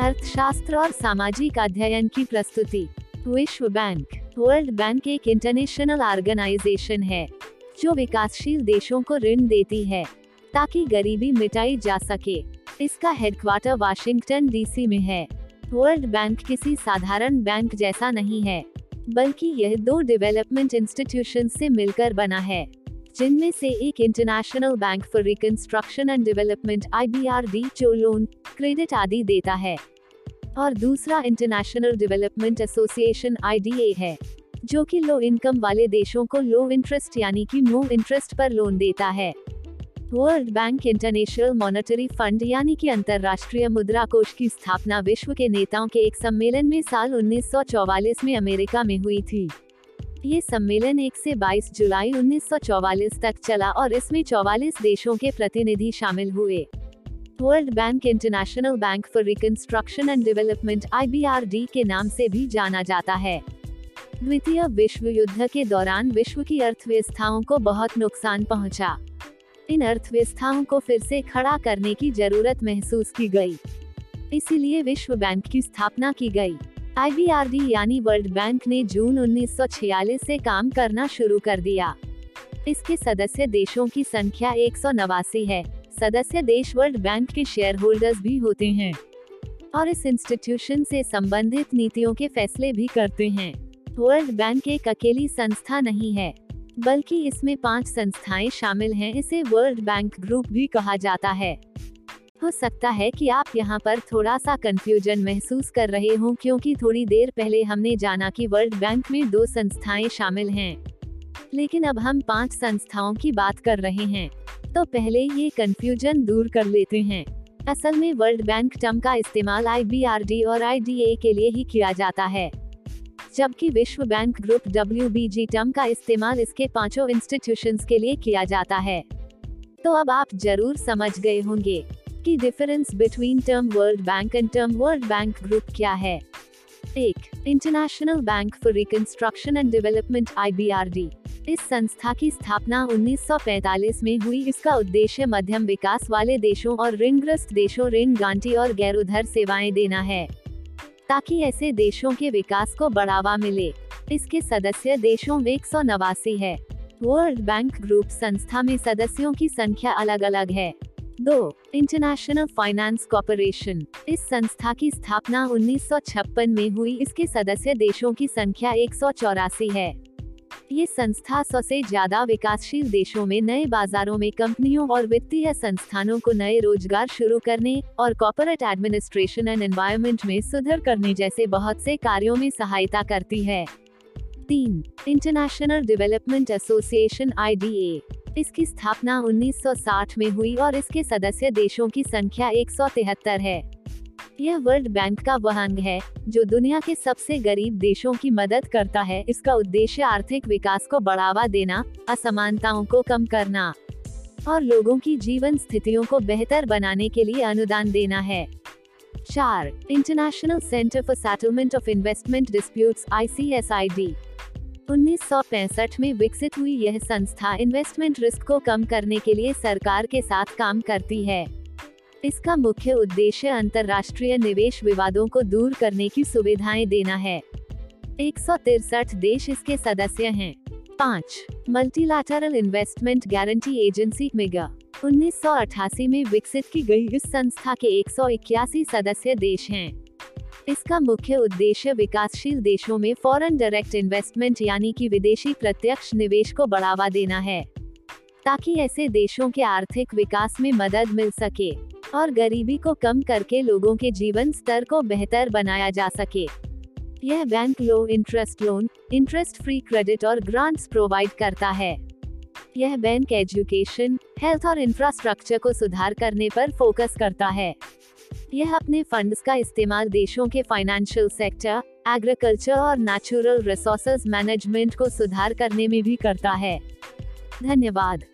अर्थशास्त्र और सामाजिक अध्ययन की प्रस्तुति। विश्व बैंक, वर्ल्ड बैंक एक इंटरनेशनल ऑर्गेनाइजेशन है, जो विकासशील देशों को ऋण देती है, ताकि गरीबी मिटाई जा सके। इसका हेडक्वार्टर वाशिंगटन डीसी में है। वर्ल्ड बैंक किसी साधारण बैंक जैसा नहीं है, बल्कि यह दो डेवलपमेंट इंस्टीट्यूशन से मिलकर बना है, जिनमें से एक International Bank for Reconstruction and Development I जो लोन क्रेडिट आदि देता है। और दूसरा इंटरनेशनल डेवलपमेंट एसोसिएशन आईडीए है, जो कि लो इनकम वाले देशों को लो इंटरेस्ट यानी कि नो इंटरेस्ट पर लोन देता है। World Bank International Monetary Fund यानी कि अंतर्राष्ट्रीय मुद्रा कोष की स्थापना विश्व के नेताओं के एक सम्मेलन में साल 1944 में अमेरिका में हुई थी। ये सम्मेलन 1 से 22 जुलाई 1944 तक चला और इसमें 44 देशों के प्रतिनिधि शामिल हुए। World Bank International Bank for Reconstruction and Development IBRD के नाम से भी जाना जाता है द्वितीय विश्व युद्ध के दौरान विश्व की अर्थव्यवस्थाओं को बहुत नुकसान पहुँचा। इन अर्थव्यवस्थाओं को फिर से खड़ा करने की ज़रूरत महसूस की गई। इसीलिए विश्व बैंक की स्थापना की गई। आई यानी वर्ल्ड बैंक ने जून 1946 से काम करना शुरू कर दिया इसके सदस्य देशों की संख्या एक सौ नवासी है सदस्य देश वर्ल्ड बैंक के शेयर होल्डर्स भी होते हैं और इस इंस्टीट्यूशन से संबंधित नीतियों के फैसले भी करते हैं। वर्ल्ड बैंक एक अकेली संस्था नहीं है, बल्कि इसमें पाँच संस्थाएँ शामिल हैं, इसे वर्ल्ड बैंक ग्रुप भी कहा जाता है। हो सकता है कि आप यहाँ पर थोड़ा सा कंफ्यूजन महसूस कर रहे हो, क्योंकि थोड़ी देर पहले हमने जाना कि वर्ल्ड बैंक में दो संस्थाएँ शामिल हैं। लेकिन अब हम पाँच संस्थाओं की बात कर रहे हैं तो पहले ये कंफ्यूजन दूर कर लेते हैं। असल में वर्ल्ड बैंक टर्म का इस्तेमाल आईबीआरडी और आईडीए के लिए ही किया जाता है। जबकि विश्व बैंक ग्रुप डब्ल्यूबीजी टर्म का इस्तेमाल इसके पाँचों इंस्टीट्यूशन के लिए किया जाता है। तो अब आप ज़रूर समझ गए होंगे कि difference between term World Bank and term World Bank group क्या है। एक International Bank for Reconstruction and Development IBRD इस संस्था की स्थापना 1945 में हुई। इसका उद्देश्य मध्यम विकास वाले देशों और ऋणग्रस्त देशों, ऋण गांटी और गैर उधर सेवाएँ देना है, ताकि ऐसे देशों के विकास को बढ़ावा मिले। इसके सदस्य देशों में एक सौ नवासी है। वर्ल्ड बैंक ग्रुप संस्था में सदस्यों की संख्या अलग अलग है। दो इंटरनेशनल फाइनेंस कॉरपोरेशन इस संस्था की स्थापना 1956 में हुई। इसके सदस्य देशों की संख्या एक सौ चौरासी है। ये संस्था सौ से ज़्यादा विकासशील देशों में नए बाजारों में कंपनियों और वित्तीय संस्थानों को नए रोज़गार शुरू करने और कॉर्पोरेट एडमिनिस्ट्रेशन एंड एनवायरमेंट में सुधार करने जैसे बहुत से कार्यों में सहायता करती है। तीन इंटरनेशनल डेवलपमेंट एसोसिएशन IDA इसकी स्थापना 1960 में हुई और इसके सदस्य देशों की संख्या एक सौ तिहत्तर है। यह वर्ल्ड बैंक का वह अंग है, जो दुनिया के सबसे गरीब देशों की मदद करता है। इसका उद्देश्य आर्थिक विकास को बढ़ावा देना, असमानताओं को कम करना, और लोगों की जीवन स्थितियों को बेहतर बनाने के लिए अनुदान देना है। चार International Centre for Settlement of Investment Disputes I उन्नीस सौ पैंसठ में विकसित हुई यह संस्था इन्वेस्टमेंट रिस्क को कम करने के लिए सरकार के साथ काम करती है। इसका मुख्य उद्देश्य अंतर्राष्ट्रीय निवेश विवादों को दूर करने की सुविधाएँ देना है। एक देश इसके सदस्य हैं। पाँच Multilateral Investment Guarantee Agency MIGA. 1988 में विकसित की गई इस संस्था के एक सौ इक्यासी सदस्य देश हैं। इसका मुख्य उद्देश्य विकासशील देशों में फॉरेन डायरेक्ट इन्वेस्टमेंट यानी कि विदेशी प्रत्यक्ष निवेश को बढ़ावा देना है, ताकि ऐसे देशों के आर्थिक विकास में मदद मिल सके और गरीबी को कम करके लोगों के जीवन स्तर को बेहतर बनाया जा सके। यह bank low interest loan interest free credit और ग्रांट्स प्रोवाइड करता है। यह बैंक एजुकेशन हेल्थ और इंफ्रास्ट्रक्चर को सुधार करने पर फोकस करता है। यह अपने फंड्स का इस्तेमाल देशों के फाइनेंशियल सेक्टर एग्रीकल्चर और नेचुरल रिसोर्सेज मैनेजमेंट को सुधार करने में भी करता है। धन्यवाद।